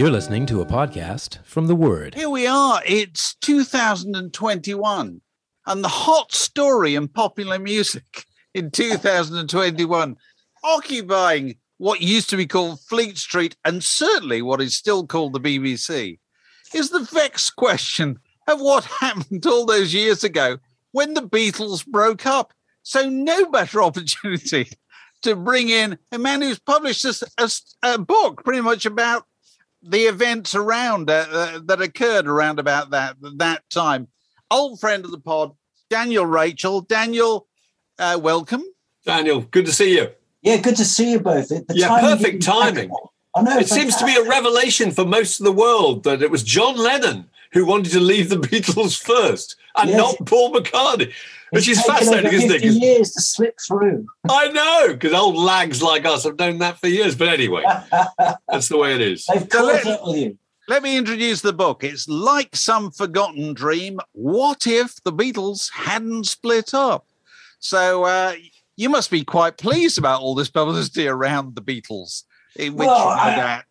You're listening to a podcast from The Word. Here we are. It's 2021, and the hot story in popular music in 2021, occupying what used to be called Fleet Street and certainly what is still called the BBC, is the vexed question of what happened all those years ago when the Beatles broke up. So, no better opportunity to bring in a man who's published a, a, a book pretty much about the events around uh, uh, that occurred around about that that time. Old friend of the pod, Daniel Rachel. Daniel, uh, welcome. Daniel, good to see you. Yeah, good to see you both. The yeah, timing perfect timing. I know. It seems to be a revelation for most of the world that it was John Lennon who wanted to leave the Beatles first and Yes. not Paul McCartney, which It's is taken fascinating, over isn't it? Years to slip through. I know, because old lags like us have known that for years. But anyway, that's the way it is. They've caught up with you. Let me introduce the book. It's like some forgotten dream. What if the Beatles hadn't split up? So uh, you must be quite pleased about all this publicity around the Beatles, in which Well, you know I- that.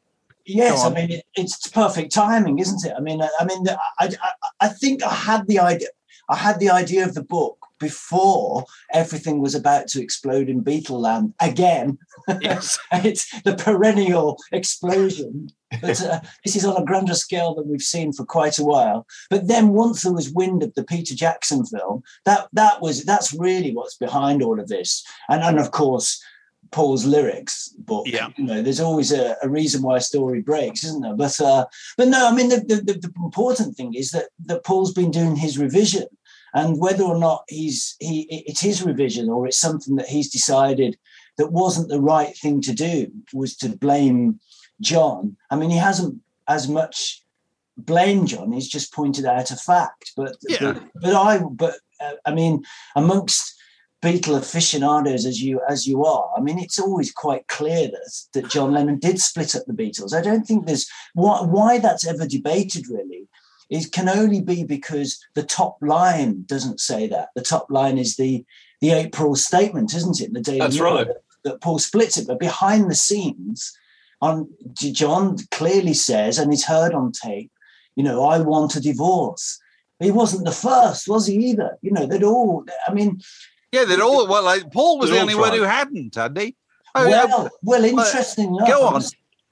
Yes, I mean it, it's perfect timing, isn't it? I mean, I, I mean, I, I, I think I had the idea. I had the idea of the book before everything was about to explode in Beatleland again. Yes. it's the perennial explosion. But uh, this is on a grander scale than we've seen for quite a while. But then once there was wind of the Peter Jackson film, that that was that's really what's behind all of this. And and of course, Paul's lyrics book. Yeah. You know, there's always a, a reason why a story breaks, isn't there? But uh, but no, I mean the, the, the, the important thing is that that Paul's been doing his revision. And whether or not he's he it's his revision or it's something that he's decided that wasn't the right thing to do was to blame John. I mean, he hasn't as much blamed John. He's just pointed out a fact. But Yeah. but, but I but uh, I mean, amongst Beatle aficionados as you as you are, I mean, it's always quite clear that that John Lennon did split up the Beatles. I don't think there's why why that's ever debated really. It can only be because the top line doesn't say that. The top line is the the April statement, isn't it? The Daily That's right. That, that Paul splits it, but behind the scenes, on John clearly says, and it's heard on tape, you know, I want a divorce. He wasn't the first, was he either? You know, they'd all. I mean, Yeah, they'd all. Well, like, Paul was the all only one who hadn't, hadn't he? Oh, yeah, well, well, interesting. enough, go on.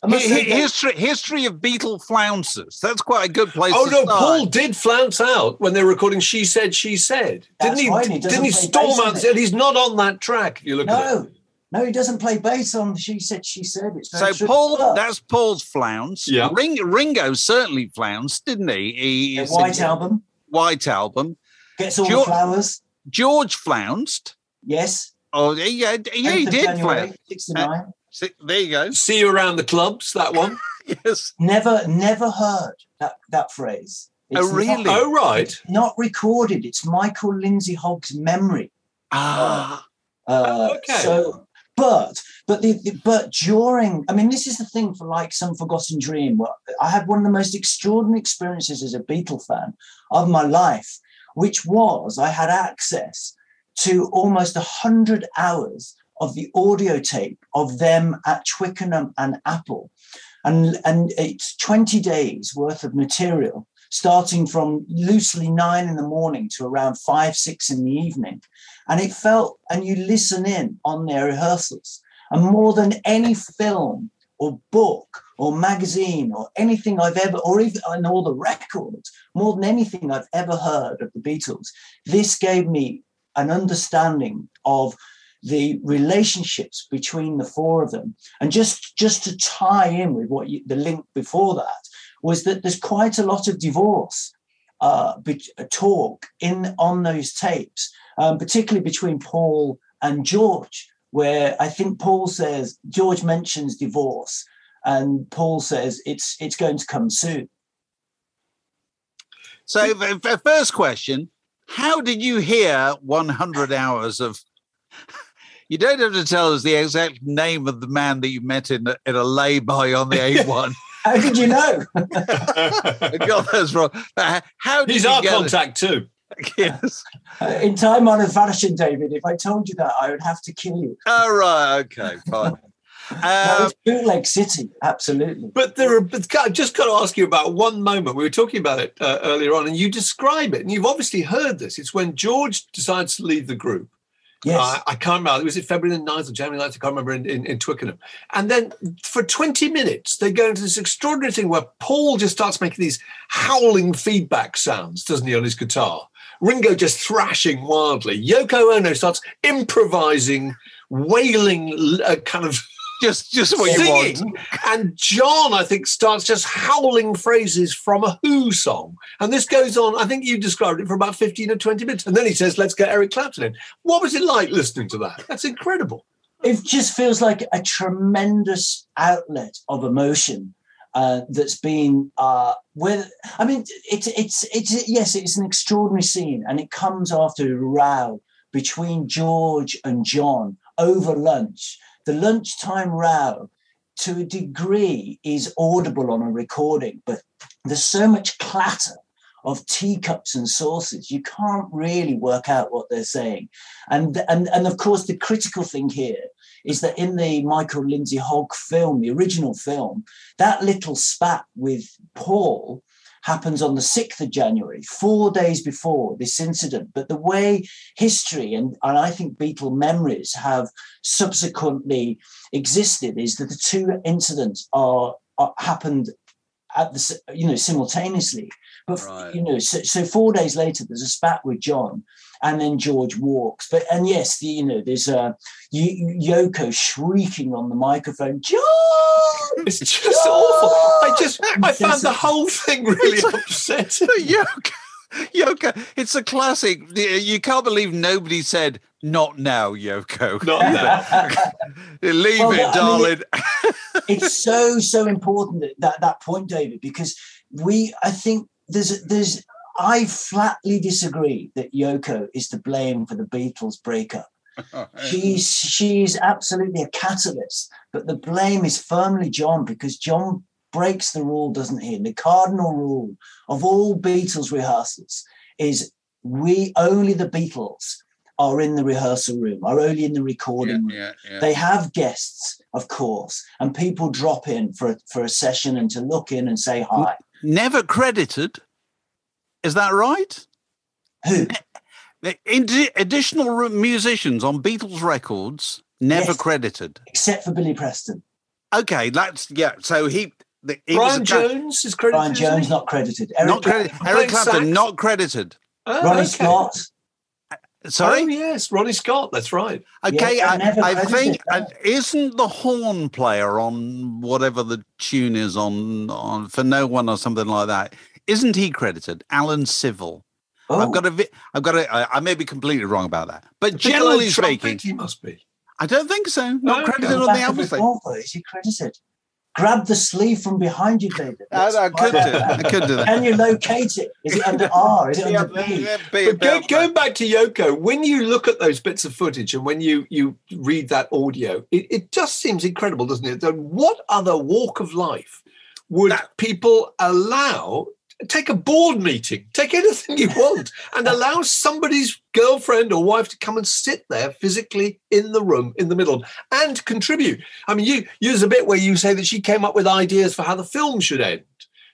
Must- Hi- hi- that- history history of Beatle flouncers. That's quite a good place. Oh to no, start. Paul did flounce out when they were recording "She Said, She Said." That's Didn't he? right, he didn't he storm out? and He's not on that track. If you look at it. no, no, he doesn't play bass on. She said, she said. It's So true. Paul, But that's Paul's flounce. Yeah. Ring, Ringo certainly flounced, didn't he? He the White in- Album White album. gets all George- the flowers. George flounced. Yes, Oh, yeah, yeah, he did January, flounce. 69. See, There you go. See you around the clubs. That one. Yes. Never, never heard that that phrase. Oh, not- really? oh right. not recorded. It's Michael Lindsay Hogg's memory. Ah, Uh, okay. So, but but the, the, but during, I mean, this is the thing for like some forgotten dream. I had one of the most extraordinary experiences as a Beatle fan of my life, which was I had access to almost a hundred hours of the audio tape of them at Twickenham and Apple, and and it's twenty days worth of material starting from loosely nine in the morning to around five, six in the evening. And it felt, and you listen in on their rehearsals. And more than any film or book or magazine or anything I've ever, or even and all the records, more than anything I've ever heard of the Beatles, this gave me an understanding of the relationships between the four of them. And just, just to tie in with what you, the link before that, was that there's quite a lot of divorce uh, be- talk in on those tapes, um, particularly between Paul and George, where I think Paul says George mentions divorce, and Paul says it's it's going to come soon. So, first question: How did you hear 100 hours of? You don't have to tell us the exact name of the man that you met in a, in a lay-by on the A1. How did you know? I got those wrong. Uh, How did He's you our get contact too. Yes. Uh, in time honored fashion, David, if I told you that, I would have to kill you. All right. Okay. Fine. That Um, bootleg city, absolutely. But there are. But I've just got to ask you about one moment. We were talking about it uh, earlier on, and you describe it, and you've obviously heard this. It's when George decides to leave the group. Yes. Uh, I can't remember. Was it February the 9th or January 9th? I can't remember in, in, in Twickenham. And then for 20 minutes, they go into this extraordinary thing where Paul just starts making these howling feedback sounds, doesn't he, on his guitar? Ringo just thrashing wildly. Yoko Ono starts improvising, wailing, uh, kind of just, just what you want. singing. And John, I think, starts just howling phrases from a Who song. And this goes on, I think you described it for about 15 or 20 minutes. And then he says, let's get Eric Clapton in. What was it like listening to that? That's incredible. it just feels like a tremendous outlet of emotion uh, that's been uh, with. I mean, it's it's it's yes, it's an extraordinary scene, and it comes after a row between George and John over lunch. The lunchtime row, to a degree, is audible on a recording, but there's so much clatter of teacups and saucers, you can't really work out what they're saying. And and and of course, the critical thing here is that in the Michael Lindsay Hogg film, the original film, that little spat with Paul happens on the 6th of January, four days before this incident. But the way history and, and I think Beatle memories have subsequently existed is that the two incidents are, are happened at the you know simultaneously. But Right. you know, so, so four days later, there's a spat with John, and then George walks. But and yes, the, you know, there's a Y- Yoko shrieking on the microphone, John. It's just awful. I just, I found the whole thing really upsetting. Yoko, Yoko, it's a classic. You can't believe nobody said, not now, Yoko. Not now. Leave Well, it, I mean, darling. it's so so important that, that that point, David, because we I think there's there's I flatly disagree that Yoko is to blame for the Beatles breakup. She's she's absolutely a catalyst, but the blame is firmly John because John breaks the rule, doesn't he? And the cardinal rule of all Beatles rehearsals is we only the Beatles are in the rehearsal room, are only in the recording room. yeah, yeah. They have guests, of course, and people drop in for a, for a session and to look in and say hi. Never credited. Is that right? Who? The additional r- musicians on Beatles records never Yes. credited. Except for Billy Preston. Okay, that's yeah. So he, the, he Brian was a Jones is credited. Brian Jones not credited. Eric not credited. Eric Clapton sax. not credited. Oh, Ronnie okay. Scott. Sorry. Oh, yes, Ronnie Scott. That's right. Okay, Yeah, I, I think uh, that. isn't the horn player on whatever the tune is on on for no one or something like that? Isn't he credited? Alan Civil. Oh, I've got a, vi- I've got a, I, I may be completely wrong about that, but The piccolo generally trumpet, speaking, He must be. I don't think so. Not Okay. credited on the of album thing. revolver, is he credited? grab the sleeve from behind you, David. I, I could do that. I could do that. Can you locate it? Is it under R? Is it Yeah, under B? yeah, be But go, going back to Yoko, when you look at those bits of footage and when you you read that audio, it, it just seems incredible, doesn't it? That what other walk of life would That- people allow? Take a board meeting, take anything you want, and allow somebody's girlfriend or wife to come and sit there physically in the room in the middle and contribute. I mean, you use a bit where you say that she came up with ideas for how the film should end,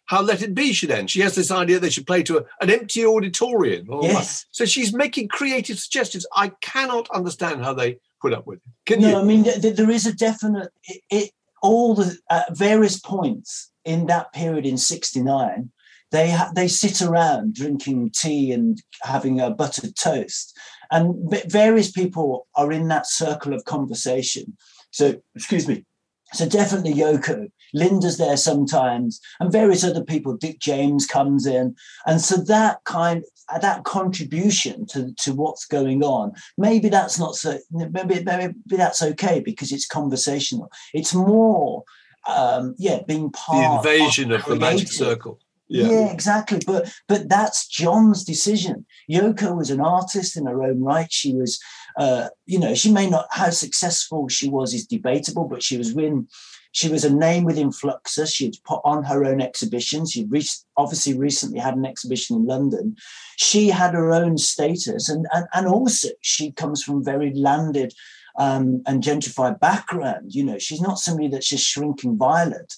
how Let It Be should end. She has this idea they should play to a, an empty auditorium. or Yes. so she's making creative suggestions. I cannot understand how they put up with it. Can no, you? I mean, th- th- there is a definite, it, it all the at various points in that period in 69, they, they sit around drinking tea and having a buttered toast. And various people are in that circle of conversation. So, excuse me. So definitely Yoko. Linda's there sometimes, and various other people. Dick James comes in, and so that kind, that contribution to to what's going on. Maybe that's not so. Maybe maybe that's okay because it's conversational. It's more, um, yeah, being part. The invasion of the magic circle. Yeah. Yeah. exactly. But but that's John's decision. Yoko was an artist in her own right. She was, uh, you know, she may not how successful she was is debatable, but she was win. She was a name within Fluxus. She'd put on her own exhibitions. She re- obviously recently had an exhibition in London. She had her own status, and and, and also she comes from very landed um, and gentrified background. You know, she's not somebody that's just shrinking violet.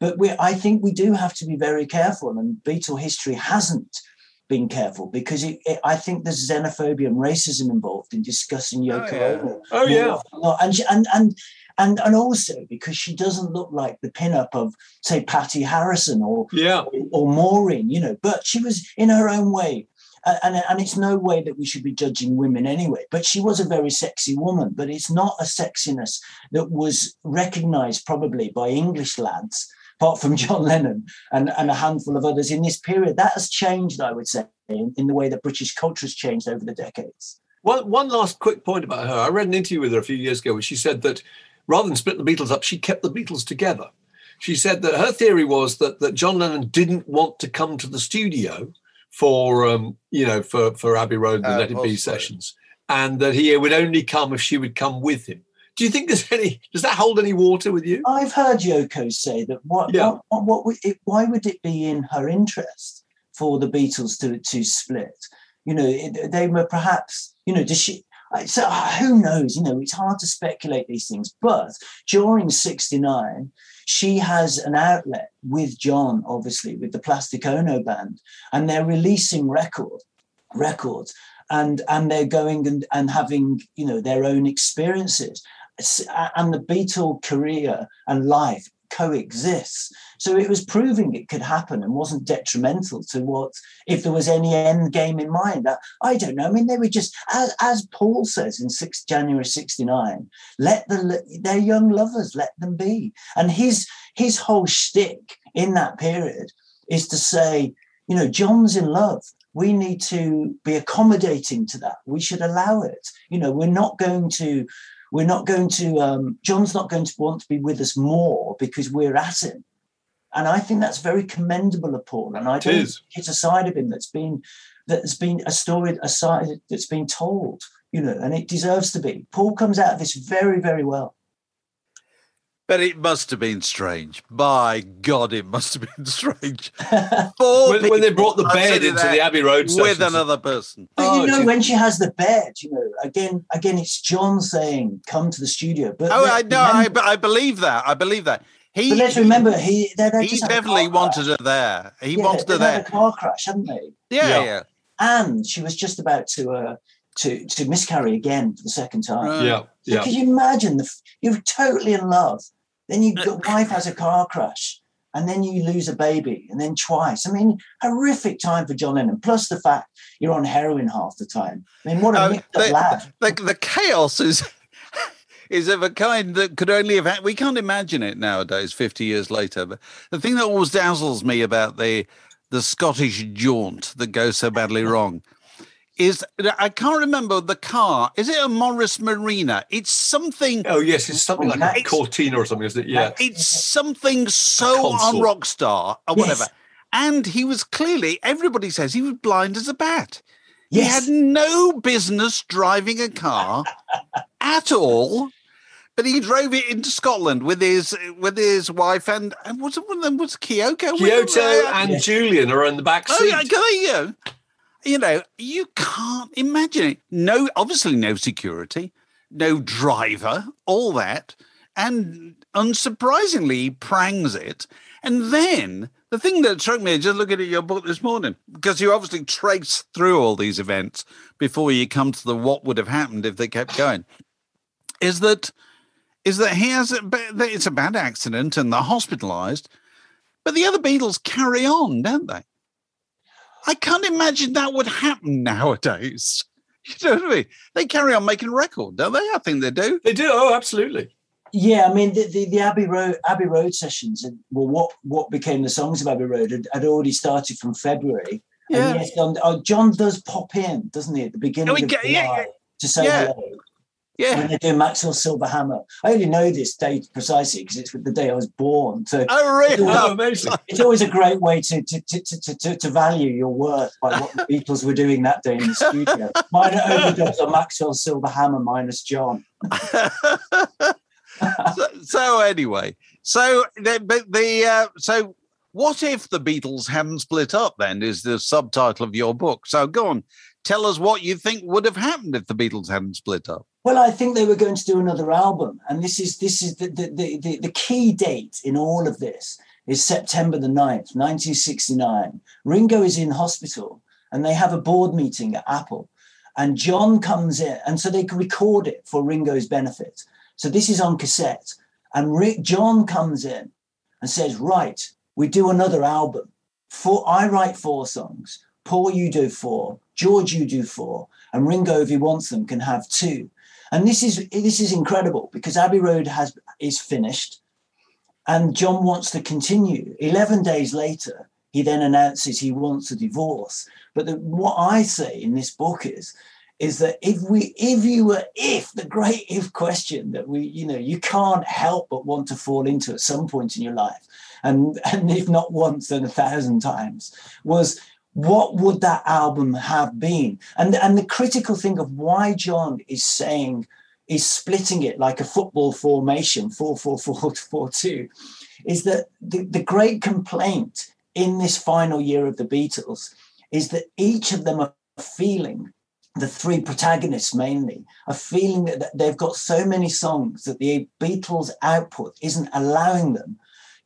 But we, I think we do have to be very careful, and Beatle history hasn't been careful because it, it, I think there's xenophobia and racism involved in discussing oh, Yoko. Ono. Oh, yeah. than not. and, she, and and and and also because she doesn't look like the pinup of say Pattie Harrison or Yeah. or Maureen, you know, but she was in her own way. And, and it's no way that we should be judging women anyway. But she was a very sexy woman, but it's not a sexiness that was recognized probably by English lads, apart from John Lennon and, and a handful of others in this period. That has changed, I would say, in, in the way that British culture has changed over the decades. Well, one last quick point about her. I read an interview with her a few years ago where she said that rather than split the Beatles up, she kept the Beatles together. She said that her theory was that, that John Lennon didn't want to come to the studio for, um, you know, for, for Abbey Road and the Uh, Let It Be sessions, and that he would only come if she would come with him. Do you think there's any, does that hold any water with you? I've heard Yoko say that what, Yeah. what, what, what would it, why would it be in her interest for the Beatles to, to split? You know, it, they were perhaps, you know, does she, so uh, who knows? You know, it's hard to speculate these things. But during 69, she has an outlet with John, obviously, with the Plastic Ono band, and they're releasing record records and and they're going and, and having you know their own experiences and the Beatle career and life coexists. So it was proving it could happen and wasn't detrimental to what, if there was any end game in mind. I, I don't know. I mean, they were just, as, as Paul says in 6 January 69, let the, they're young lovers, let them be. And his, his whole shtick in that period is to say, you know, John's in love. We need to be accommodating to that. We should allow it. You know, we're not going to we're not going to um, john's not going to want to be with us more because we're at him. And i think that's very commendable of paul. And i It don't is. think it's a side of him that's been that's been a story a side that's been told you know and it deserves to be. Paul comes out of this very very well But it must have been strange. By God, it must have been strange. Four When, when they brought the bed into the Abbey Road with sessions. another person. But Oh, you know, gee. when she has the bed, you know, again, again, it's John saying, "Come to the studio." But Oh, I know. I, I believe that. I believe that. He, but let's remember, he they they he just had definitely wanted her there. He Yeah, wanted her they'd had there. a car crash, hadn't they? Yeah, Yeah. yeah. And she was just about to uh, to to miscarry again for the second time. Right. yeah, So yeah. Could you imagine the you're totally in love, then your wife has a car crash, and then you lose a baby, and then twice. I mean, horrific time for John Lennon. Plus the fact you're on heroin half the time. I mean, what a Uh, mixed up the, the, the chaos is is of a kind that could only have had, we can't imagine it nowadays 50 years later but the thing that always dazzles me about the the scottish jaunt that goes so badly wrong is I can't remember the car. Is it a Morris Marina? It's something. Oh yes, it's something Oh, like a. Cortina or something, isn't it? Yeah. It's something so on Rockstar or Yes. whatever. And he was clearly. Everybody says he was blind as a bat. He had no business driving a car at all. But he drove it into Scotland with his with his wife and and was it one of them was Kyoko? Kyoko and Yes. Julian are in the back Oh, seat. yeah, there you go. You know, you can't imagine it. No, obviously, no security, no driver, all that. And unsurprisingly, prangs it. And then the thing that struck me, just looking at your book this morning, because you obviously trace through all these events before you come to the what would have happened if they kept going, is that is that he has a, it's a bad accident and they're hospitalized, but the other Beatles carry on, don't they? I can't imagine that would happen nowadays. You know what I mean? They carry on making record, don't they? I think they do. They do. Oh, absolutely. Yeah, I mean the, the, the Abbey Road Abbey Road sessions, and well, what what became the songs of Abbey Road had, had already started from February. Yeah. And yes, John, oh, John does pop in, doesn't he, at the beginning Oh, of get- July yeah, yeah. to say Yeah. hello when Yeah. they do Maxwell Silver Hammer. I only know this date precisely because it's the day I was born. So Oh, really? Oh, amazing. it's always a great way to to, to, to, to, to value your worth by what the Beatles were doing that day in the studio. Mine overdubs on Maxwell Silver Hammer minus John. so, so anyway, so the, but the uh, so what if the Beatles hadn't split up? Then is the subtitle of your book. So go on, tell us what you think would have happened if the Beatles hadn't split up. Well, I think they were going to do another album, and this is this is the the, the, the, key date in all of this is September the 9th, 1969. Ringo is in hospital, and they have a board meeting at Apple, and John comes in, and so they can record it for Ringo's benefit. So this is on cassette, and Rick, John comes in and says, "Right, we do another album. Four, I write four songs. Paul, you do four. George, you do four, and Ringo, if he wants them, can have two. And this is this is incredible because Abbey Road has is finished, and John wants to continue. Eleven days later, he then announces he wants a divorce. But the, what I say in this book is, is that if we, if you were, if the great if question that we, you know, you can't help but want to fall into at some point in your life, and and if not once, then a thousand times, was what would that album have been? And and the critical thing of why John is saying is splitting it like a football formation, four four four four two, is that the, the great complaint in this final year of the Beatles is that each of them are feeling the three protagonists mainly are feeling that they've got so many songs that the Beatles output isn't allowing them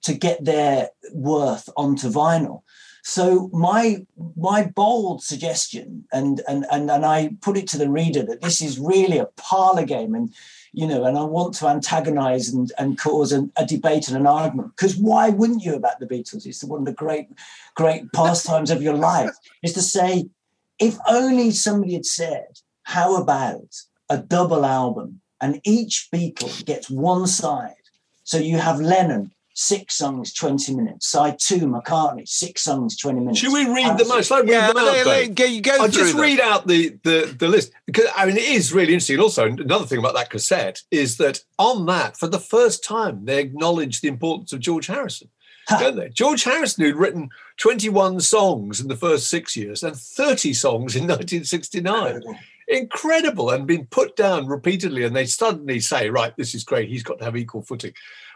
to get their worth onto vinyl. So my my bold suggestion, and and and and I put it to the reader that this is really a parlor game, and you know, and I want to antagonize and and cause an, a debate and an argument. Because why wouldn't you about the Beatles? It's one of the great great pastimes of your life. Is to say, if only somebody had said, how about a double album, and each Beatle gets one side. So you have Lennon six songs, 20 minutes. Side two, McCartney, six songs, 20 minutes. Should we read them out? Shall I read Yeah, them out? let- let- go- you go I'll just them. read out the, the the list because I mean it is really interesting. Also another thing about that cassette is that on that, for the first time, they acknowledge the importance of George Harrison, don't they? George Harrison, who'd written 21 songs in the first six years and 30 songs in 1969. Incredible, and been put down repeatedly, and they suddenly say, right, this is great. He's got to have equal footing.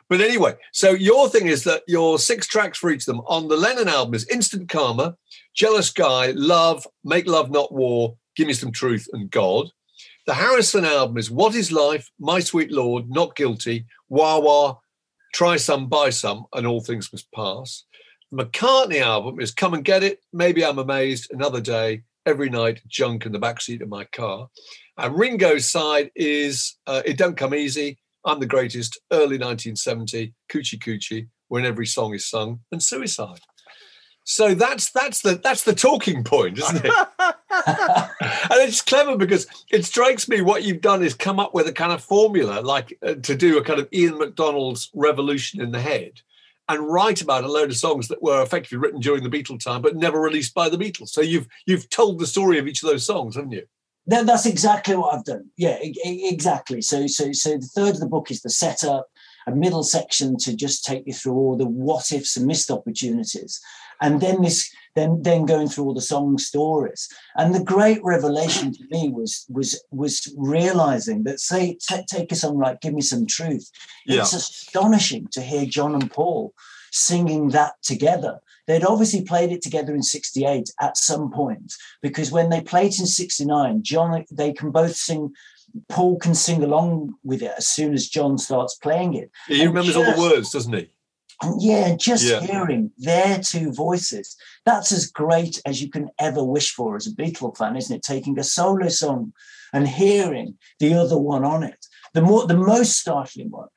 But anyway, so your thing is that your six tracks for each of them on the Lennon album is Instant Karma, Jealous Guy, Love, Make Love Not War, Give Me Some Truth, and God. The Harrison album is What Is Life, My Sweet Lord, Not Guilty, Wah Wah, Try Some, Buy Some, and All Things Must Pass. The McCartney album is Come and Get It, Maybe I'm Amazed, Another Day, Every Night, Junk in the Backseat of My Car. And Ringo's side is uh, It Don't Come Easy, I'm the Greatest, early 1970, Coochie Coochie, When Every Song is Sung, and Suicide. So that's that's the that's the talking point, isn't it? and it's clever because it strikes me what you've done is come up with a kind of formula, like uh, to do a kind of Ian MacDonald's revolution in the head, and write about a load of songs that were effectively written during the Beatles time, but never released by the Beatles. So you've you've told the story of each of those songs, haven't you? That, that's exactly what I've done. Yeah, exactly. So, so, so the third of the book is the setup, a middle section to just take you through all the what ifs and missed opportunities, and then this, then then going through all the song stories. And the great revelation to me was was was realizing that say t- take a song like "Give Me Some Truth," Yeah. it's astonishing to hear John and Paul singing that together. They'd obviously played it together in 68 at some point because when they played it in 69, John, they can both sing, Paul can sing along with it as soon as John starts playing it. He And remembers all the words, doesn't he? And yeah, just Yeah. hearing their two voices, that's as great as you can ever wish for as a Beatle fan, isn't it? Taking a solo song and hearing the other one on it. The more the most startling one,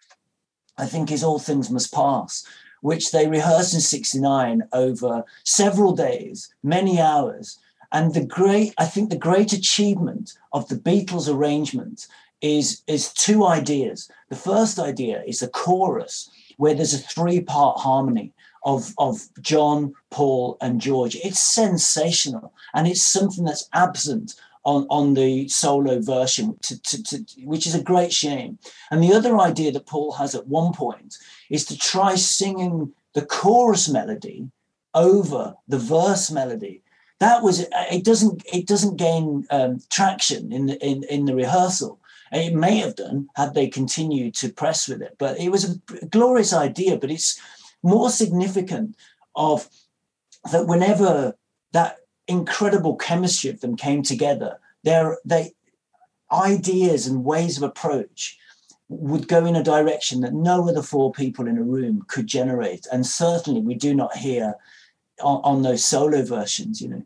I think, is All Things Must Pass, which they rehearsed in 69 over several days, many hours. And the great, I think the great achievement of the Beatles arrangement is, is two ideas. The first idea is the chorus, where there's a three-part harmony of, of John, Paul, and George. It's sensational. And it's something that's absent on, on the solo version, to, to, to, which is a great shame. And the other idea that Paul has at one point is to try singing the chorus melody over the verse melody. That was it. Doesn't it doesn't gain um, traction in the in, in the rehearsal. It may have done had they continued to press with it, but it was a glorious idea. But it's more significant of that whenever that incredible chemistry of them came together, their they ideas and ways of approach would go in a direction that no other four people in a room could generate. And certainly we do not hear on, on those solo versions, you know.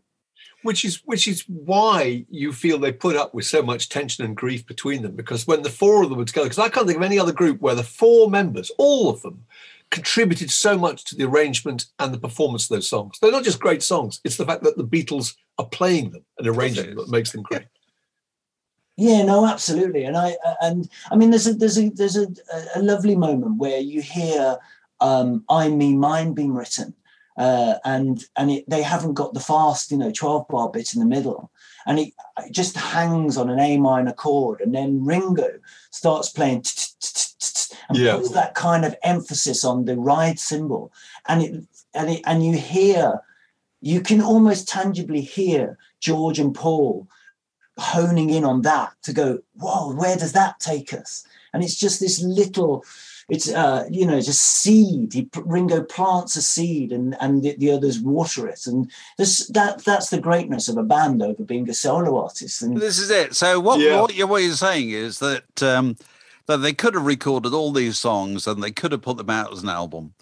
Which is which is why you feel they put up with so much tension and grief between them. Because when the four of them were together, because I can't think of any other group where the four members, all of them, contributed so much to the arrangement and the performance of those songs. They're not just great songs; it's the fact that the Beatles are playing them and arranging them that makes them great. Yeah, no, absolutely, and I and I mean, there's a there's a there's a, a lovely moment where you hear um, "I Me Mine" being written, uh, and and it, they haven't got the fast, you know, twelve bar bit in the middle, and it, it just hangs on an A minor chord, and then Ringo starts playing and Yeah. puts that kind of emphasis on the ride cymbal. and it and it and you hear, you can almost tangibly hear George and Paul honing in on that to go, whoa, where does that take us? And it's just this little, it's uh, you know, just seed. He, Ringo plants a seed, and and the, the others water it, and this that that's the greatness of a band over being a solo artist. And This is it. So what Yeah. what, you're, what you're saying is that um, that they could have recorded all these songs and they could have put them out as an album,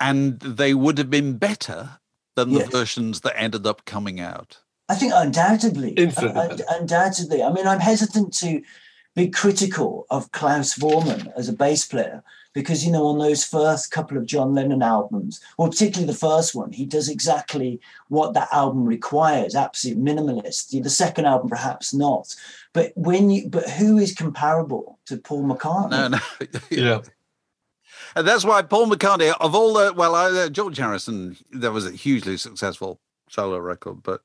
and they would have been better than Yes. the versions that ended up coming out. I think undoubtedly, Infinitely un- undoubtedly. I mean, I'm hesitant to be critical of Klaus Voormann as a bass player because you know on those first couple of John Lennon albums, or particularly the first one, he does exactly what that album requires, absolute minimalist. The second album, perhaps not. But when you, but who is comparable to Paul McCartney? No, no. Yeah. And that's why Paul McCartney, of all the, well, uh, George Harrison, that was a hugely successful solo record. But,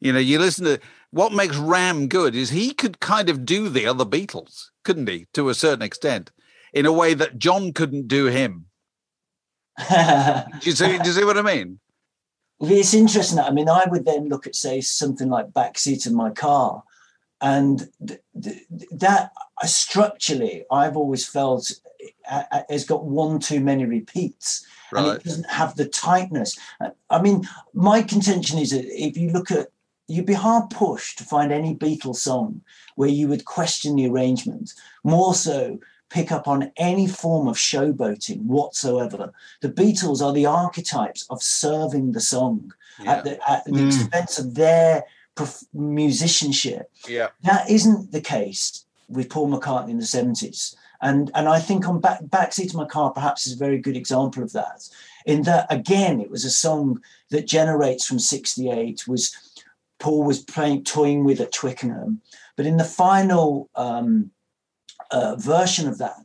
you know, you listen to what makes Ram good is he could kind of do the other Beatles, couldn't he, to a certain extent, in a way that John couldn't do him. Do you see, do you see what I mean? It's interesting. I mean, I would then look at, say, something like backseat of my car, and th- th- that uh, structurally, I've always felt uh, uh, has got one too many repeats, and it doesn't have the tightness. Uh, I mean, my contention is that if you look at, you'd be hard pushed to find any Beatles song where you would question the arrangement. More so, pick up on any form of showboating whatsoever. The Beatles are the archetypes of serving the song at the, at the Mm. expense of their prof- musicianship. Yeah. That isn't the case with Paul McCartney in the 70s. And, and I think on back, Backseat of My Car perhaps is a very good example of that. In that, again, it was a song that generates from 68, was Paul was playing, toying with at Twickenham. But in the final um, uh, version of that,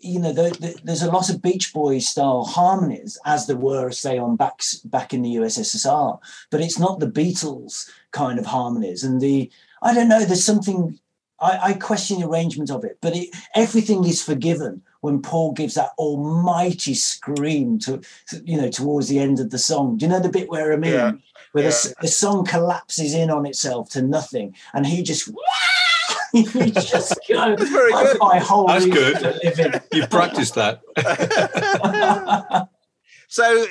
you know, the, the, there's a lot of Beach Boys style harmonies, as there were, say, on back back in the USSR, but it's not the Beatles kind of harmonies. And the I don't know, there's something I, I question the arrangement of it, but it, everything is forgiven when Paul gives that almighty scream to, you know, towards the end of the song. Do you know the bit where I mean, Yeah. where Yeah. the, the song collapses in on itself to nothing, and he just. he just go. That's very good." my whole That's good. living." You've practiced that. So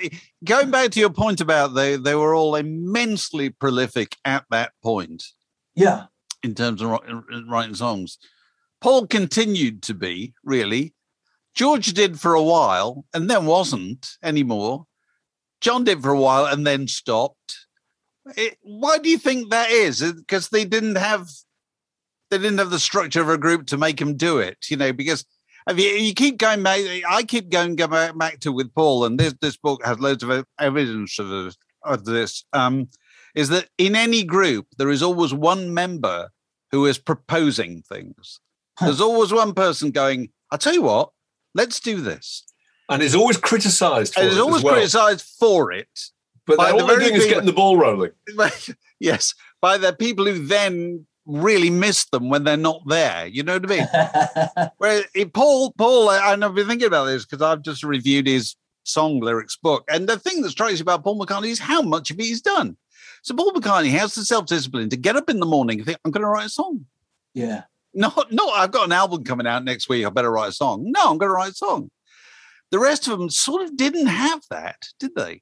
going back to your point about they they were all immensely prolific at that point yeah, in terms of writing songs. Paul continued to be really. George did for a while and then wasn't anymore. John did for a while and then stopped. It, why do you think that is? Because they didn't have they didn't have the structure of a group to make them do it. You know, because if you, you keep going back, I keep going, going back, to with Paul, and this this book has loads of evidence of, this- of this. Um, is that in any group there is always one member who is proposing things. There's always one person going, "I tell you what, let's do this." And is always criticised. for And it is as always well. criticised for it. But by they're the all they're doing is getting the ball rolling. yes, by the people who then really miss them when they're not there. You know what I mean? Where Paul, Paul, and I've been thinking about this because I've just reviewed his song lyrics book, and the thing that strikes me about Paul McCartney is how much of it he's done. So Paul McCartney has the self discipline to get up in the morning and think, "I'm going to write a song." yeah. Not, not. I've got an album coming out next week. I better write a song. No, I'm going to write a song. The rest of them sort of didn't have that, did they?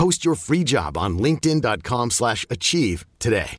Post your free job on linkedin.com/achieve slash achieve today.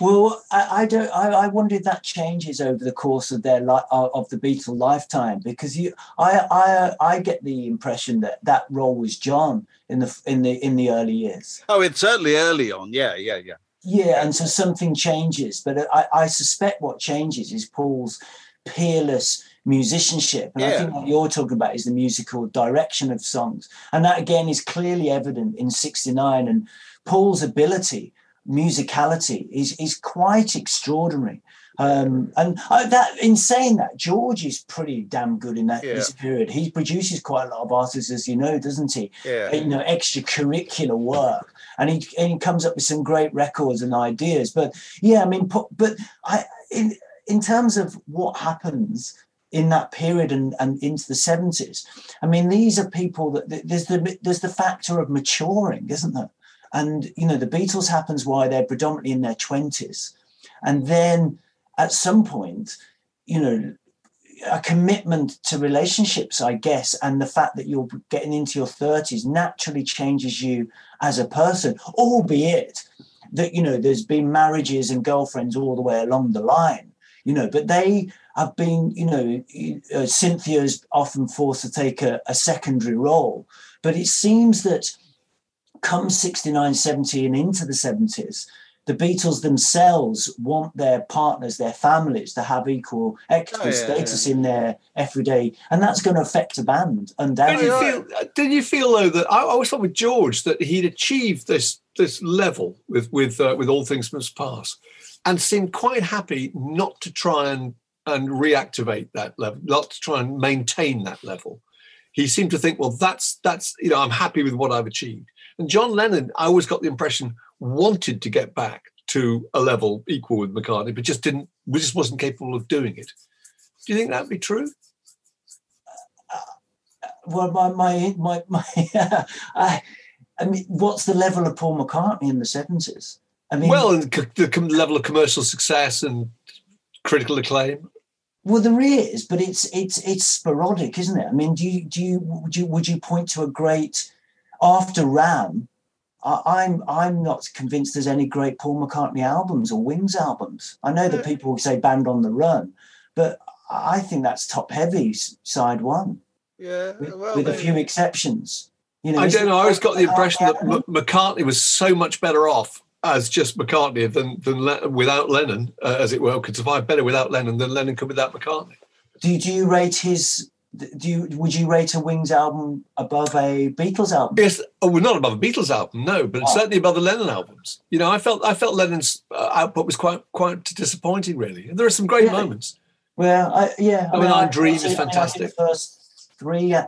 Well, I, I don't. I, I wonder if that changes over the course of their li- uh, of the Beatle lifetime, because you, I, I, I get the impression that that role was John in the in the in the early years. Oh, it's certainly early on. Yeah, yeah, yeah. Yeah, and so something changes, but I, I suspect what changes is Paul's peerless musicianship, and I think what you're talking about is the musical direction of songs, and that again is clearly evident in '69, and Paul's ability, musicality, is is quite extraordinary. Um, and I, that, in saying that, George is pretty damn good in that Yeah. this period. He produces quite a lot of artists, as you know, doesn't he? Yeah. you know extracurricular work and he, and he comes up with some great records and ideas but yeah i mean but i in in terms of what happens in that period and, and into the 70s i mean these are people that there's the there's the factor of maturing isn't there? And you know the beatles happens why they're predominantly in their 20s and then at some point you know a commitment to relationships, I guess, and the fact that you're getting into your 30s naturally changes you as a person, albeit that, you know, there's been marriages and girlfriends all the way along the line, you know, but they have been, you know, uh, Cynthia's often forced to take a, a secondary role. But it seems that come 69, 70 and into the 70s, the Beatles themselves want their partners, their families, to have equal equal Oh, yeah, status in their everyday, and that's going to affect a band Did undoubtedly. you feel? Did you feel though that I, I always thought with George that he'd achieved this this level with with uh, with all things must pass, and seemed quite happy not to try and and reactivate that level, not to try and maintain that level. He seemed to think, well, that's that's you know I'm happy with what I've achieved. And John Lennon, I always got the impression wanted to get back to a level equal with McCartney, but just didn't, we just wasn't capable of doing it. Do you think that'd be true? Uh, uh, well, my my my, my I, I mean, what's the level of Paul McCartney in the seventies? I mean, well, the level of commercial success and critical acclaim. Well, there is, but it's it's it's sporadic, isn't it? I mean, do you do you would you would you point to a great after Ram? I, I'm I'm not convinced there's any great Paul McCartney albums or Wings albums. I know that people say Band on the Run, but I think that's top heavy side one Yeah, with, well, with a few exceptions. You know, I don't know. I always got the impression that M- McCartney was so much better off as just McCartney than than Le- without Lennon, uh, as it were, could survive better without Lennon than Lennon could without McCartney. do do you rate his? Do you would you rate a Wings album above a Beatles album? Yes, oh, we're not above a Beatles album, no, but Oh. certainly above the Lennon albums. You know, I felt I felt Lennon's uh, output was quite quite disappointing, really. And there are some great Really? moments. Well, I, yeah. I mean, Our Dream I is I fantastic. the first three uh,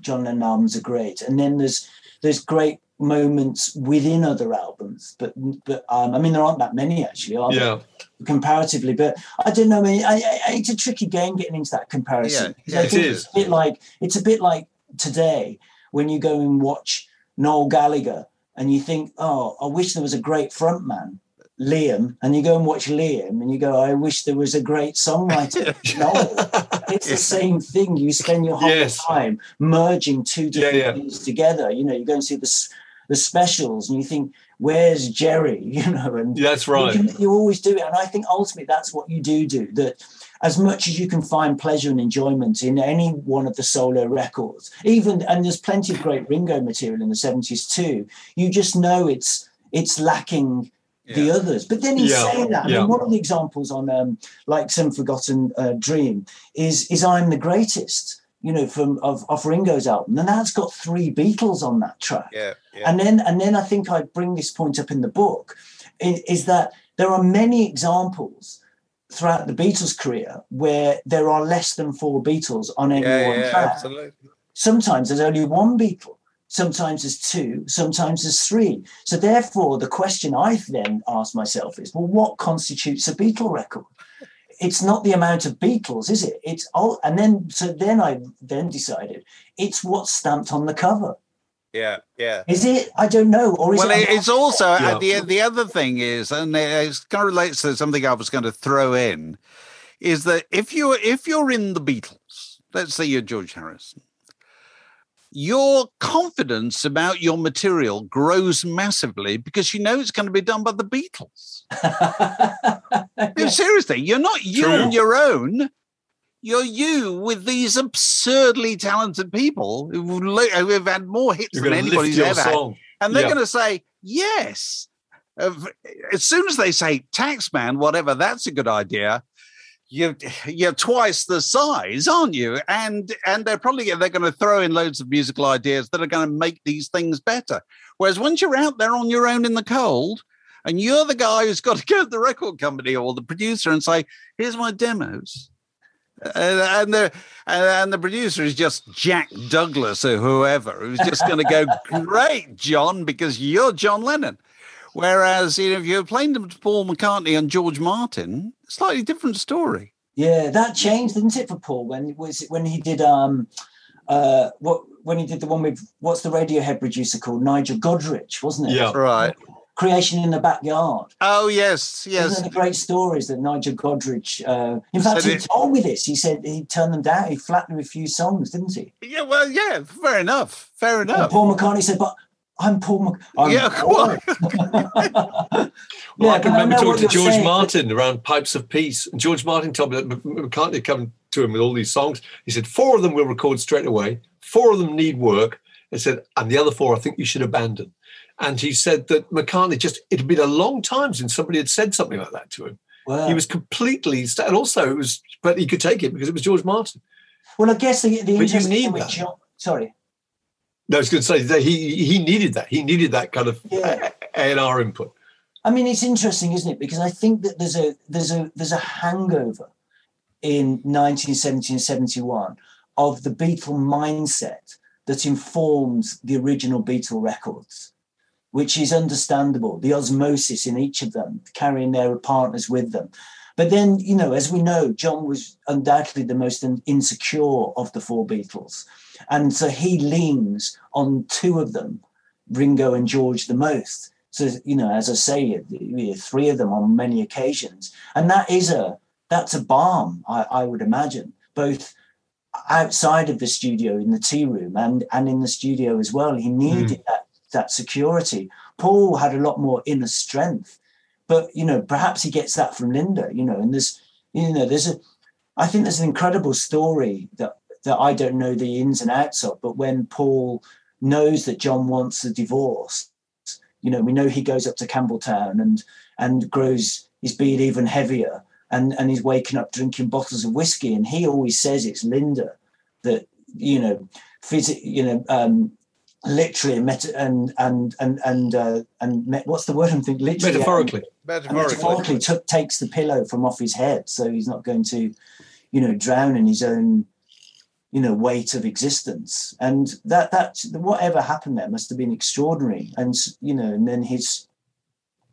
John Lennon albums are great, and then there's there's great moments within other albums, but but um, I mean there aren't that many actually, are there, Yeah, comparatively. But I don't know. I mean, I, I, it's a tricky game getting into that comparison. Yeah, 'Cause I it think is. It's a bit like it's a bit like today when you go and watch Noel Gallagher and you think, oh, I wish there was a great frontman. Liam, and you go and watch Liam, and you go, I wish there was a great songwriter. no, it's the same thing. You spend your whole Yes. time merging two different yeah. things together. You know, you go and see the s- the specials, and you think, "Where's Jerry?" You know, and that's right. you, you always do it, and I think ultimately that's what you do do. That as much as you can find pleasure and enjoyment in any one of the solo records, even and there's plenty of great Ringo material in the seventies too. You just know it's it's lacking the others. But then in Yeah, saying that, I yeah. mean, one of the examples on um, like some forgotten uh, dream is is I'm the greatest. You know, from of, of Ringo's album, and that's got three Beatles on that track. Yeah, yeah. And then and then I think I bring this point up in the book is, is that there are many examples throughout the Beatles career where there are less than four Beatles on any yeah, one yeah, track. absolutely. Sometimes there's only one Beatle. Sometimes there's two, sometimes there's three. So therefore, the question I then ask myself is, well, what constitutes a Beatle record? It's not the amount of Beatles, is it? It's oh, and then so then I then decided it's what's stamped on the cover. Yeah, yeah. Is it? I don't know. Or is Well, it? it, it's also Yeah. uh, the the other thing is, and it kind of relates to something I was going to throw in, is that if you're if you're in the Beatles, let's say you're George Harrison, your confidence about your material grows massively because you know it's going to be done by the Beatles. No, seriously, you're not you True. on your own. You're you with these absurdly talented people who've, had more hits You're than going to lift anybody's ever had. And they're Yeah. going to say, yes. Uh, as soon as they say taxman, whatever, that's a good idea. You're, you're twice the size, aren't you? And and they're probably they're going to throw in loads of musical ideas that are going to make these things better. Whereas once you're out there on your own in the cold, and you're the guy who's got to go to the record company or the producer and say, "Here's my demos," Uh, and the and, and the producer is just Jack Douglas or whoever who's just going to go, "Great, John," because you're John Lennon. Whereas you know, if you're playing them to Paul McCartney and George Martin, slightly different story. Yeah, that changed, didn't it, for Paul when was it when he did um uh what when he did the one with what's the Radiohead producer called Nigel Godrich, wasn't it? Yeah. Right. Creation in the backyard. Oh yes, yes. Isn't the great stories that Nigel Godrich? Uh, in fact, Said he it- told me this. He said he turned them down. He flatly refused songs, didn't he? Yeah. Well, yeah. Fair enough. Fair And enough. Paul McCartney said, "But I'm Paul. Mc- I'm Yeah, Paul." Well, Yeah, I can remember know talking to George saying. Martin around Pipes of Peace, and George Martin told me that McCartney come to him with all these songs. He said four of them we'll record straight away, four of them need work. He said, and the other four I think you should abandon. and he said that McCartney just it had been a long time since somebody had said something like that to him. Wow. He was completely st- and also it was, but he could take it because it was George Martin. Well, I guess the, the you interesting need thing that. John, sorry, No, I was going to say that he he needed that. He needed that kind of Yeah. A and R input. I mean, it's interesting, isn't it? Because I think that there's a there's a there's a hangover in 1970 and 71 of the Beatle mindset that informs the original Beatle records, which is understandable. The osmosis in each of them, carrying their partners with them. But then, you know, as we know, John was undoubtedly the most insecure of the four Beatles. And so he leans on two of them, Ringo and George, the most. So, you know, as I say, three of them on many occasions. And that is a, that's a balm, I, I would imagine, both outside of the studio in the tea room and, and in the studio as well. He hmm. needed that, that security. Paul had a lot more inner strength but you know perhaps he gets that from linda you know and there's you know there's a i think there's an incredible story that that i don't know the ins and outs of but when paul knows that john wants a divorce you know we know he goes up to Campbeltown and and grows his beard even heavier and and he's waking up drinking bottles of whiskey and he always says it's linda that you know phys- you know um literally meta- and and and and uh, and me- what's the word I'm thinking? Literally, Metaphorically. and metaphorically took takes the pillow from off his head, so he's not going to, you know, drown in his own, you know, weight of existence. And that that whatever happened there must have been extraordinary. And you know, and then his,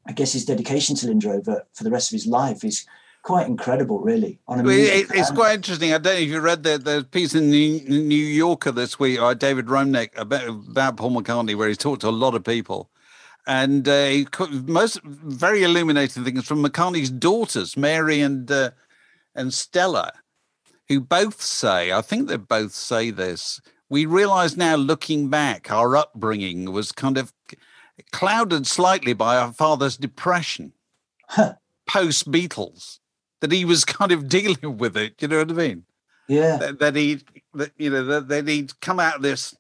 I guess his dedication to Linda over for the rest of his life is quite incredible, really. On a Well, it, it's and- quite interesting. I don't know if you read the, the piece in the New Yorker this week by David Remnick about, about Paul McCartney, where he talked to a lot of people. And uh, he, most very illuminating things from McCartney's daughters, Mary and uh, and Stella, who both say, I think they both say this. We realize now, looking back, our upbringing was kind of clouded slightly by our father's depression post Beatles that he was kind of dealing with it. You know what I mean? Yeah. That, that he, that you know, that, that he'd come out of this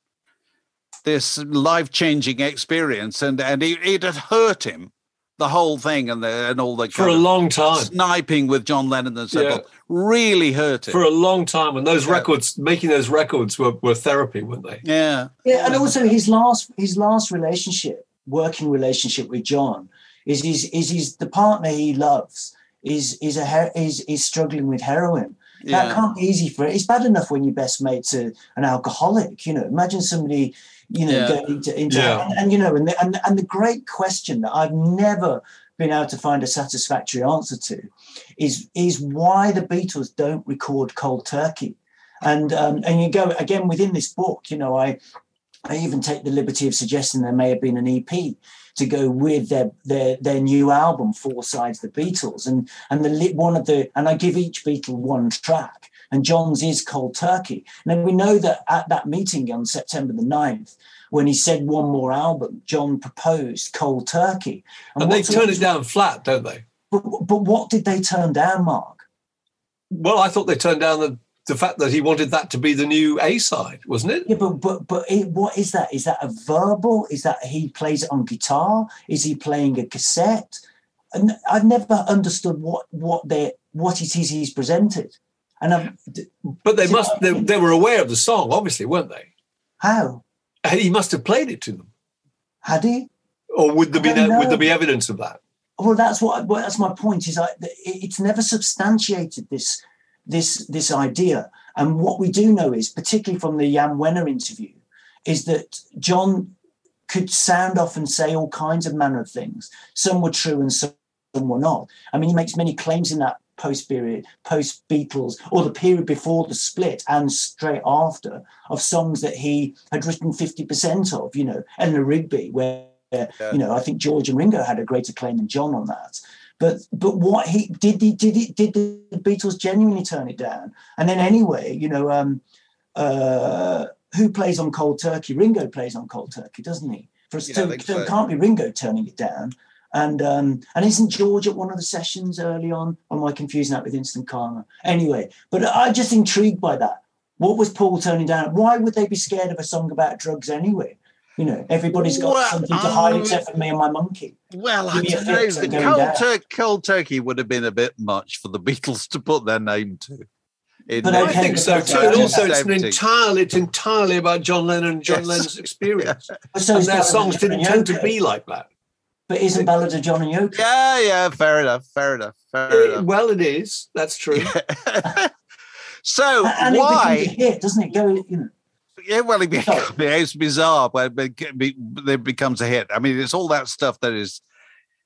this life changing experience, and and it, it had hurt him, the whole thing, and the and all the For a long time. sniping with John Lennon and so Yeah. forth really hurt him. For a long time. And those Yeah. records, making those records were, were therapy, weren't they? yeah, Yeah, and also his last his last relationship, working relationship with John, is his is his the partner he loves is is a her- is is struggling with heroin. That Yeah. can't be easy for it. It's bad enough when your best mate's a, an alcoholic. You know, imagine somebody, you know, Yeah. going into, into Yeah. and, and you know, and the, and and the great question that I've never been able to find a satisfactory answer to is is why the Beatles don't record Cold Turkey. And um, and you go again within this book, you know, I I even take the liberty of suggesting there may have been an EP to go with their their their new album, Four Sides the Beatles, and and the li- one of the and I give each Beatle one track, and John's is Cold Turkey. Now we know that at that meeting on September the 9th, when he said one more album, John proposed Cold Turkey, And they what's- turn it down flat, don't they? But, but what did they turn down, Mark? Well, I thought they turned down the, the fact that he wanted that to be the new A side, wasn't it? Yeah, but but but it, what is that? Is that a verbal? Is that he plays it on guitar? Is he playing a cassette? And I've never understood what what they what it is he's presented. And I'm, But they must they, they were aware of the song, obviously, weren't they? how He must have played it to them. had he? Or would there be I don't would there be evidence of that? Well, that's what well, that's my point. Is it- it's never substantiated this this this idea. And what we do know is, particularly from the Jann Wenner interview, is that John could sound off and say all kinds of manner of things. Some were true and some were not. I mean, he makes many claims in that post period, post Beatles, or the period before the split and straight after, of songs that he had written 50% of, you know, Eleanor Rigby, where, you know, I think George and Ringo had a greater claim than John on that. But but what he did he did it did the Beatles genuinely turn it down? And then anyway, you know, um, uh, who plays on Cold Turkey? Ringo plays on Cold Turkey, doesn't he? For us Yeah, so so. it can't be Ringo turning it down. And um, and isn't George at one of the sessions early on? Or am I confusing that with Instant Karma? Anyway, but I'm just intrigued by that. What was Paul turning down? Why would they be scared of a song about drugs anyway? You know, everybody's got Well, something to hide um, except for me and my monkey. Well, I Give me a don't know. fix, The I'm going cold, down. tur- cold turkey would have been a bit much for the Beatles to put their name to. In But I okay, think so but too. And also, it's an 1970. entirely, it's entirely about John Lennon and John Yes. Lennon's experience. But so and is their Ballad of songs John didn't and tend to Yoko. be like that. But isn't Ballad of John and Yoko? Yeah, yeah, fair enough, fair enough, fair enough. well, it is. That's true. so and it becomes a why? hit, doesn't it? Go, you know. Yeah, well, it Sorry. becomes bizarre when it it becomes a hit. I mean, it's all that stuff that is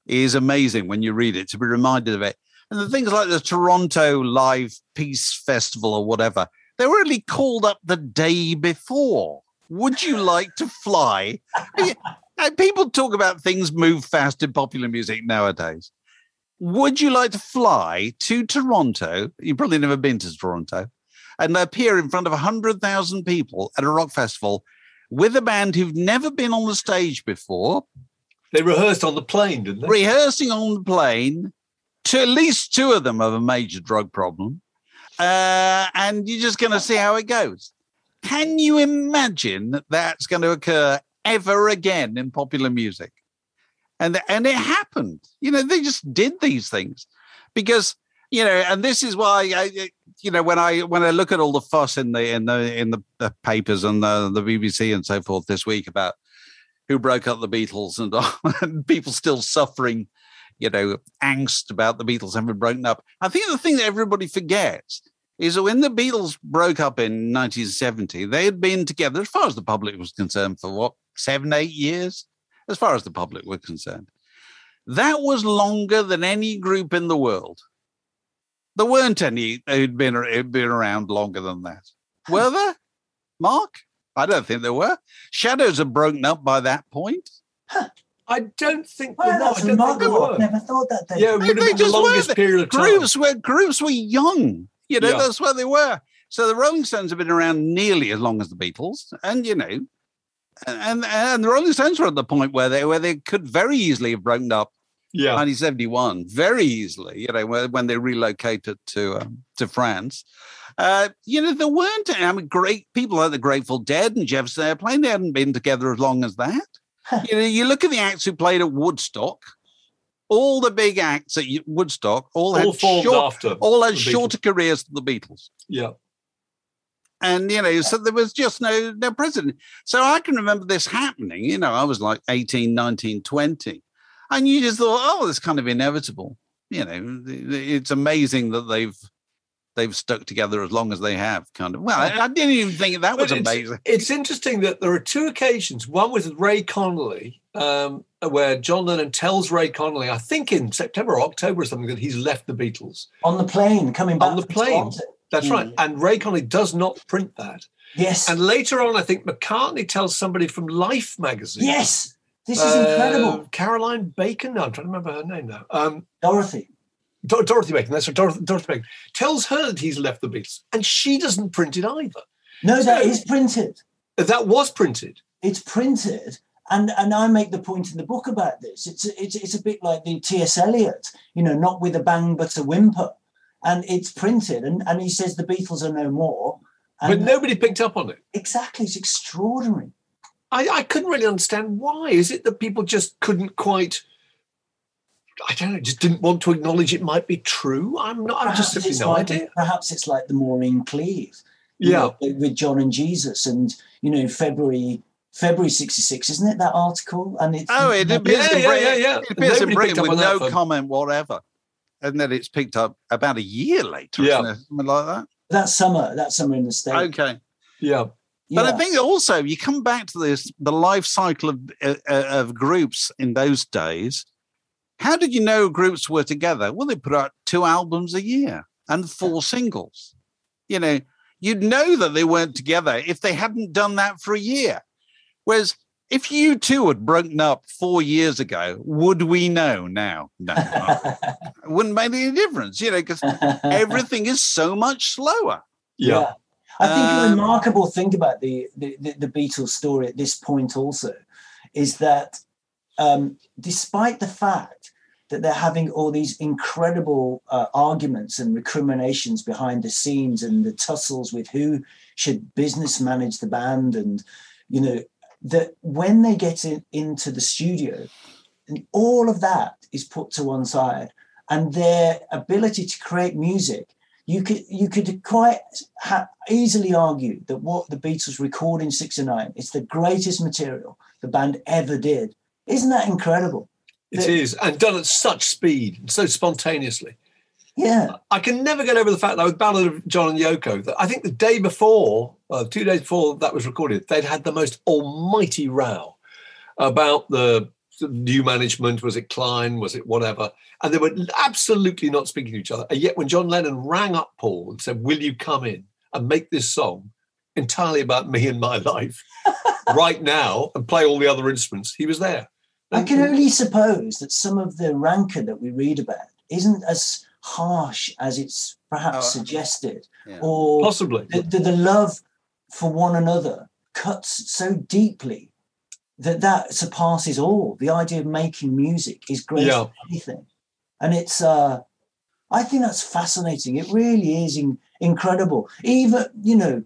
is amazing when you read it to be reminded of it. And the things like the Toronto Live Peace Festival or whatever, they were only called up the day before. Would you like to fly? People talk about things move fast in popular music nowadays. Would you like to fly to Toronto? You've probably never been to Toronto and appear in front of 100,000 people at a rock festival with a band who've never been on the stage before, They rehearsed on the plane, didn't they? rehearsing on the plane. To at least two of them have a major drug problem. Uh, and you're just going to see how it goes. Can you imagine that that's going to occur ever again in popular music? And, and it happened. You know, they just did these things because, you know, and this is why I, you know, when I when I look at all the fuss in the in the in the, the papers and the, the BBC and so forth this week about who broke up the Beatles and, and people still suffering, you know, angst about the Beatles having broken up. I think the thing that everybody forgets is that when the Beatles broke up in 1970, they had been together, as far as the public was concerned, for what, seven, eight years? As far as the public were concerned. That was longer than any group in the world. There weren't any who'd been, who'd been around longer than that. Were there? Mark? I don't think there were. Shadows had broken up by that point. I don't think. Well, no, that's I don't think they remarkable. were. I've never thought that. They, Yeah, it would have They been the longest period of time. Groups were groups were young. You know, Yeah. that's where they were. So the Rolling Stones have been around nearly as long as the Beatles, and you know, and and the Rolling Stones were at the point where they where they could very easily have broken up Yeah. 1971 very easily. You know, when, when they relocated to um, to France. Uh, you know, there weren't. I mean, great people like the Grateful Dead and Jefferson Airplane. They hadn't been together as long as that. you know, you look at the acts who played at Woodstock. All the big acts at Woodstock all, All had short, after all had the Beatles. shorter careers than the Beatles Yeah. And you know so there was just no no precedent so i can remember this happening you know i was like 18 19 20 and you just thought oh it's kind of inevitable you know it's amazing that they've they've stuck together as long as they have kind of well i, I didn't even think that was it's, amazing It's interesting that there are two occasions. One was Ray Connolly, um, where John Lennon tells Ray Connolly, I think in September or October or something, that he's left the Beatles. on the plane coming back On the plane. Toronto. That's Mm. right. And Ray Connolly does not print that. Yes. And later on, I think McCartney tells somebody from Life magazine. yes. This is uh, incredible. Caroline Bacon. No, I'm trying to remember her name now. Um, Dorothy. Dor- Dorothy Bacon. That's right. Dorothy, Dorothy Bacon tells her that he's left the Beatles, and she doesn't print it either. No, that So- is printed. That was printed. It's printed. And, and I make the point in the book about this. It's it's it's a bit like the T.S. Eliot, you know, not with a bang but a whimper, and it's printed. And, and he says the Beatles are no more. But And nobody picked up on it. exactly, it's extraordinary. I, I couldn't really understand why. Is it that people just couldn't quite? I don't know. Just didn't want to acknowledge it might be true. I'm not. I've just simply it's no like, idea. Perhaps it's like the Maureen Cleave, you Yeah. know, with John and Jesus, and you know February February '66, isn't it that article? And it's oh it appears Yeah, in yeah, britain, yeah, yeah. It appears in Nobody britain with no for- comment whatever and then it's picked up about a year later Yeah. isn't it? something like that that summer, that summer in the states. okay Yeah. But I think also you come back to this the life cycle of uh, uh, of groups in those days. How did you know groups were together? Well, they put out two albums a year and four singles. You know, you'd know that they weren't together if they hadn't done that for a year. Whereas if you two had broken up four years ago, would we know now? No, it wouldn't make any difference. You know, because everything is so much slower. Yeah. I think a Um, remarkable thing about the, the, the, the Beatles story at this point also is that um, despite the fact that they're having all these incredible uh, arguments and recriminations behind the scenes and the tussles with who should business manage the band and you know that when they get in, into the studio, and all of that is put to one side, and their ability to create music, you could you could quite ha- easily argue that what the Beatles record in '69 is the greatest material the band ever did. Isn't that incredible? It That- is, and done at such speed, and so spontaneously. Yeah, I can never get over the fact that with Ballad of John and Yoko, that I think the day before, uh, two days before that was recorded, they'd had the most almighty row about the new management. Was it Klein? Was it whatever? And they were absolutely not speaking to each other. And yet, when John Lennon rang up Paul and said, "Will you come in and make this song entirely about me and my life right now and play all the other instruments?" He was there. I can only suppose that some of the rancor that we read about isn't as harsh as it's perhaps Oh, suggested, yeah. or Possibly. the, the, the love for one another cuts so deeply that that surpasses all. The idea of making music is greater Yeah. than anything, and it's. uh I think that's fascinating. It really is in, incredible. Even you know,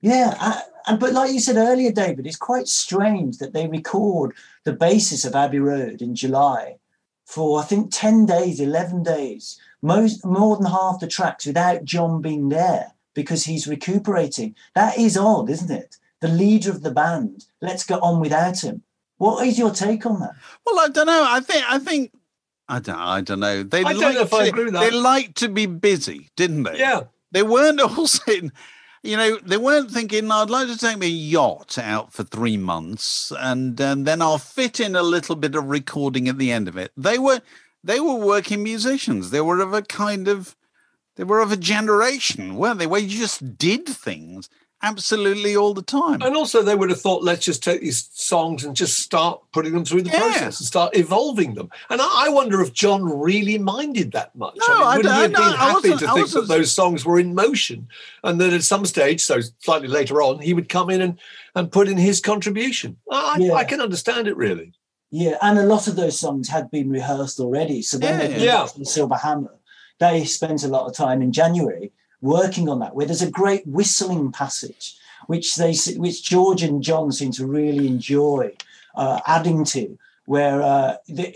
yeah. I, and but like you said earlier, David, it's quite strange that they record the basis of Abbey Road in July for I think ten days, eleven days, most more than half the tracks without John being there because he's recuperating. That is odd, isn't it? The leader of the band. Let's get on without him. What is your take on that? Well, I don't know. I think I think I don't. I don't know. They I don't like know if I to, agree with They like to be busy, didn't they? Yeah. They weren't all sitting. You know, they weren't thinking. I'd like to take my yacht out for three months, and, and then I'll fit in a little bit of recording at the end of it. They were they were working musicians. They were of a kind of they were of a generation, weren't they? Where you just did things absolutely all the time. And also, they would have thought, let's just take these songs and just start putting them through the Yeah. process and start evolving them. And I I wonder if John really minded that much. No, I would he don't- have no, been I happy wasn't- to I think that wasn't- those songs were in motion and that at some stage, so slightly later on, he would come in and, and put in his contribution? I, Yeah. I can understand it, really. Yeah, and a lot of those songs had been rehearsed already. So when they Yeah. came Yeah. back from Silver Hammer, they spent a lot of time in January working on that. Where there's a great whistling passage, which they which George and John seem to really enjoy uh, adding to, where uh, the,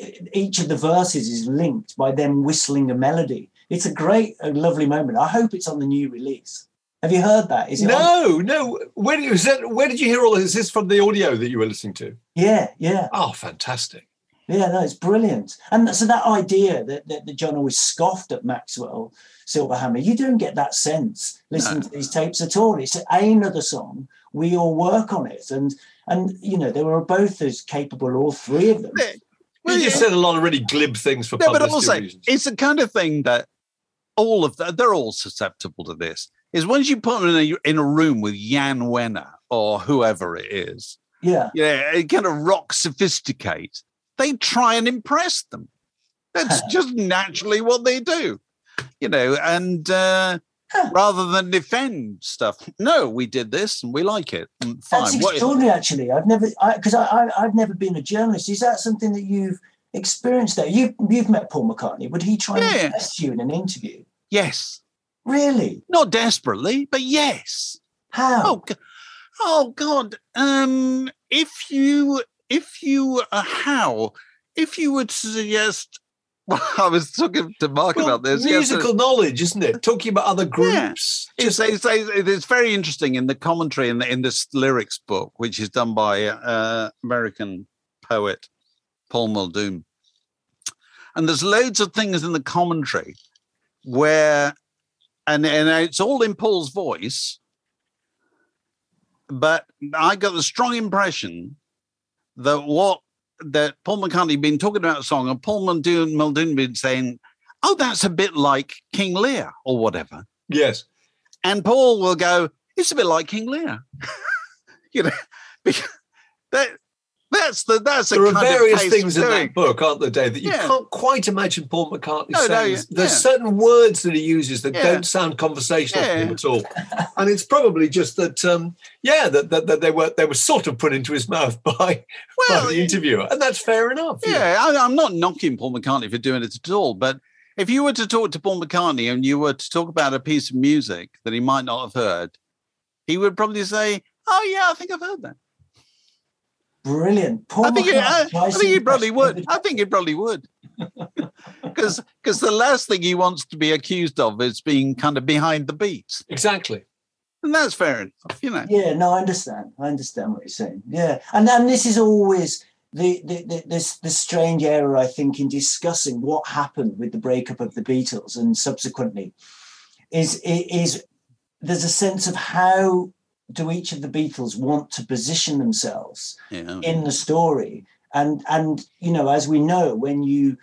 each of the verses is linked by them whistling a melody. It's a great, a lovely moment. I hope it's on the new release. Have you heard that? Is it? on- No, no. Where, did- was that, where did you hear all this? Is this from the audio that you were listening to? Yeah, yeah. Oh, fantastic. Yeah, no, it's brilliant. And so that idea that, that, that John always scoffed at Maxwell Silverhammer, you don't get that sense listening to these tapes at all. It's another song. We all work on it. And and you know, they were both as capable, all three of them. Well, you just yeah. said a lot of really glib things for No, but publicity also reasons. it's the kind of thing that all of that they're all susceptible to this. Is once you put them in a in a room with Jann Wenner or whoever it is, Yeah. yeah, it kind of rock sophisticate. They try and impress them. That's just naturally what they do, you know. And uh, rather than defend stuff, no, we did this and we like it. Mm, Fine. That's What- extraordinary, actually. I've never, because I, I, I've never been a journalist. Is that something that you've experienced? There, you, you've met Paul McCartney. Would he try Yeah. and impress you in an interview? yes, Really? not desperately, but yes. How? Oh, oh God. Um, if you, if you, uh, how, if you would suggest, well, I was talking to Mark Well, about this. musical yesterday. knowledge, isn't it? Talking about other Yeah. groups. It's, it's, it's very interesting in the commentary in, the, in this lyrics book, which is done by uh, American poet Paul Muldoon. And there's loads of things in the commentary where, and, and it's all in Paul's voice, but I got the strong impression that what that Paul McCartney been talking about a song, and Paul Muldoon, Muldoon been saying, "Oh, that's a bit like King Lear or whatever," Yes. and Paul will go, "It's a bit like King Lear," you know, because that that's the that's the There are kind various pace things in that book, aren't there, Dave, that you Yeah. can't quite imagine Paul McCartney No, no, saying. yeah, There's yeah. certain words that he uses that don't sound conversational to him at all. And it's probably just that, um, yeah, that, that, that they were they were sort of put into his mouth by, Well, by the interviewer. And that's fair enough. Yeah, I, I'm not knocking Paul McCartney for doing it at all, but if you were to talk to Paul McCartney and you were to talk about a piece of music that he might not have heard, he would probably say, "Oh yeah, I think I've heard that." Brilliant. Paul I think, it, I, I think to he probably would. I think he probably would. Because because the last thing he wants to be accused of is being kind of behind the beats. Exactly. And that's fair enough, you know. Yeah, no, I understand. I understand what you're saying. Yeah, and then this is always the the, the this the strange error I think in discussing what happened with the breakup of the Beatles and subsequently is is there's a sense of how do each of the Beatles want to position themselves Yeah. in the story and and you know as we know when you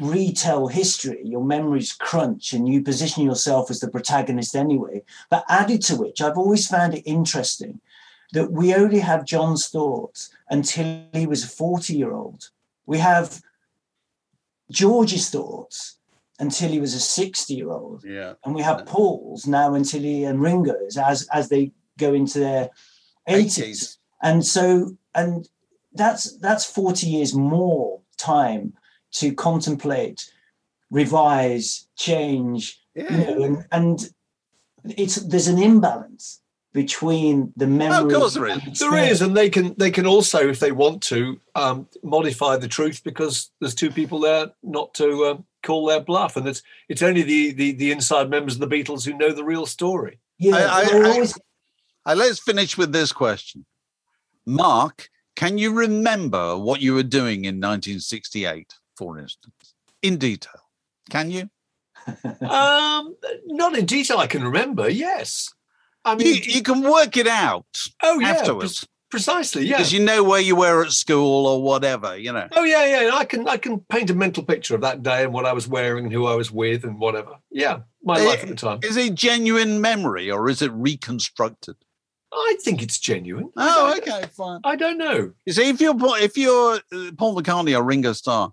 retell history your memories crunch and you position yourself as the protagonist anyway but added to which i've always found it interesting that we only have john's thoughts until he was a 40 year old we have george's thoughts until he was a 60 year old Yeah. and we have Paul's now until he and Ringo's as as they go into their 80s. 80s. And so and that's that's 40 years more time to contemplate, revise, change, you know, and, and it's there's an imbalance between the memory. course there is. and There is, and they can they can also, if they want to, um, modify the truth because there's two people there not to um, call their bluff, and it's it's only the, the the inside members of the Beatles who know the real story. Yeah, I- I- always- Uh, let's finish with this question. Mark, can you remember what you were doing in 1968, for instance, in detail? Can you? Um, not in detail, I can remember. Yes, I mean, you can work it out oh yeah, afterwards pre- precisely, yeah. because you know where you were at school or whatever, you know. Oh yeah, yeah. I can I can paint a mental picture of that day and what I was wearing and who I was with and whatever. Yeah, my life at the time. Is it genuine memory or is it reconstructed? I think it's genuine. Oh, okay, fine. I don't know. You see, if you're Paul- if you're uh, Paul McCartney or Ringo Starr,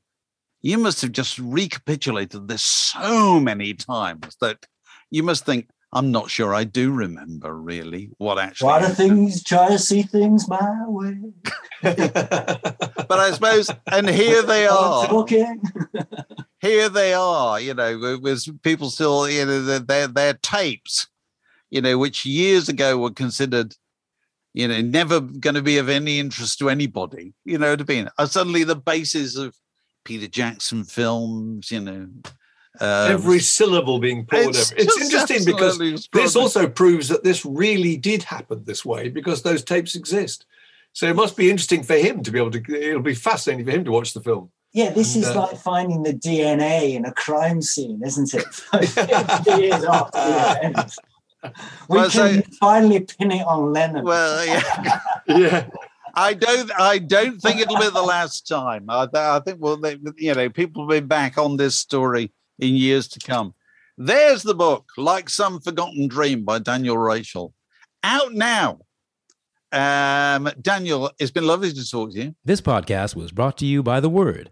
you must have just recapitulated this so many times that you must think, I'm not sure I do remember really what actually. try to happened." things, try to see things my way. But I suppose, and here they are. Talking. here they are, you know, with, with people still, you know, their, their their tapes, you know, which years ago were considered, you know, never going to be of any interest to anybody, you know, to be are suddenly the basis of Peter Jackson films, you know. Um, Every syllable being poured it's over. It's interesting because this also proves that this really did happen this way because those tapes exist. So it must be interesting for him to be able to. It'll be fascinating for him to watch the film. Yeah, this And, is uh, like finding the DNA in a crime scene, isn't it? 50 years after the event. We Well, so- can finally pin it on Lennon. Well, yeah. Yeah. I don't. I don't think it'll be the last time. I, I think well, they, you know, people will be back on this story in years to come. There's the book, like some forgotten dream by Daniel Rachel, out now. Um, Daniel, it's been lovely to talk to you. This podcast was brought to you by The Word.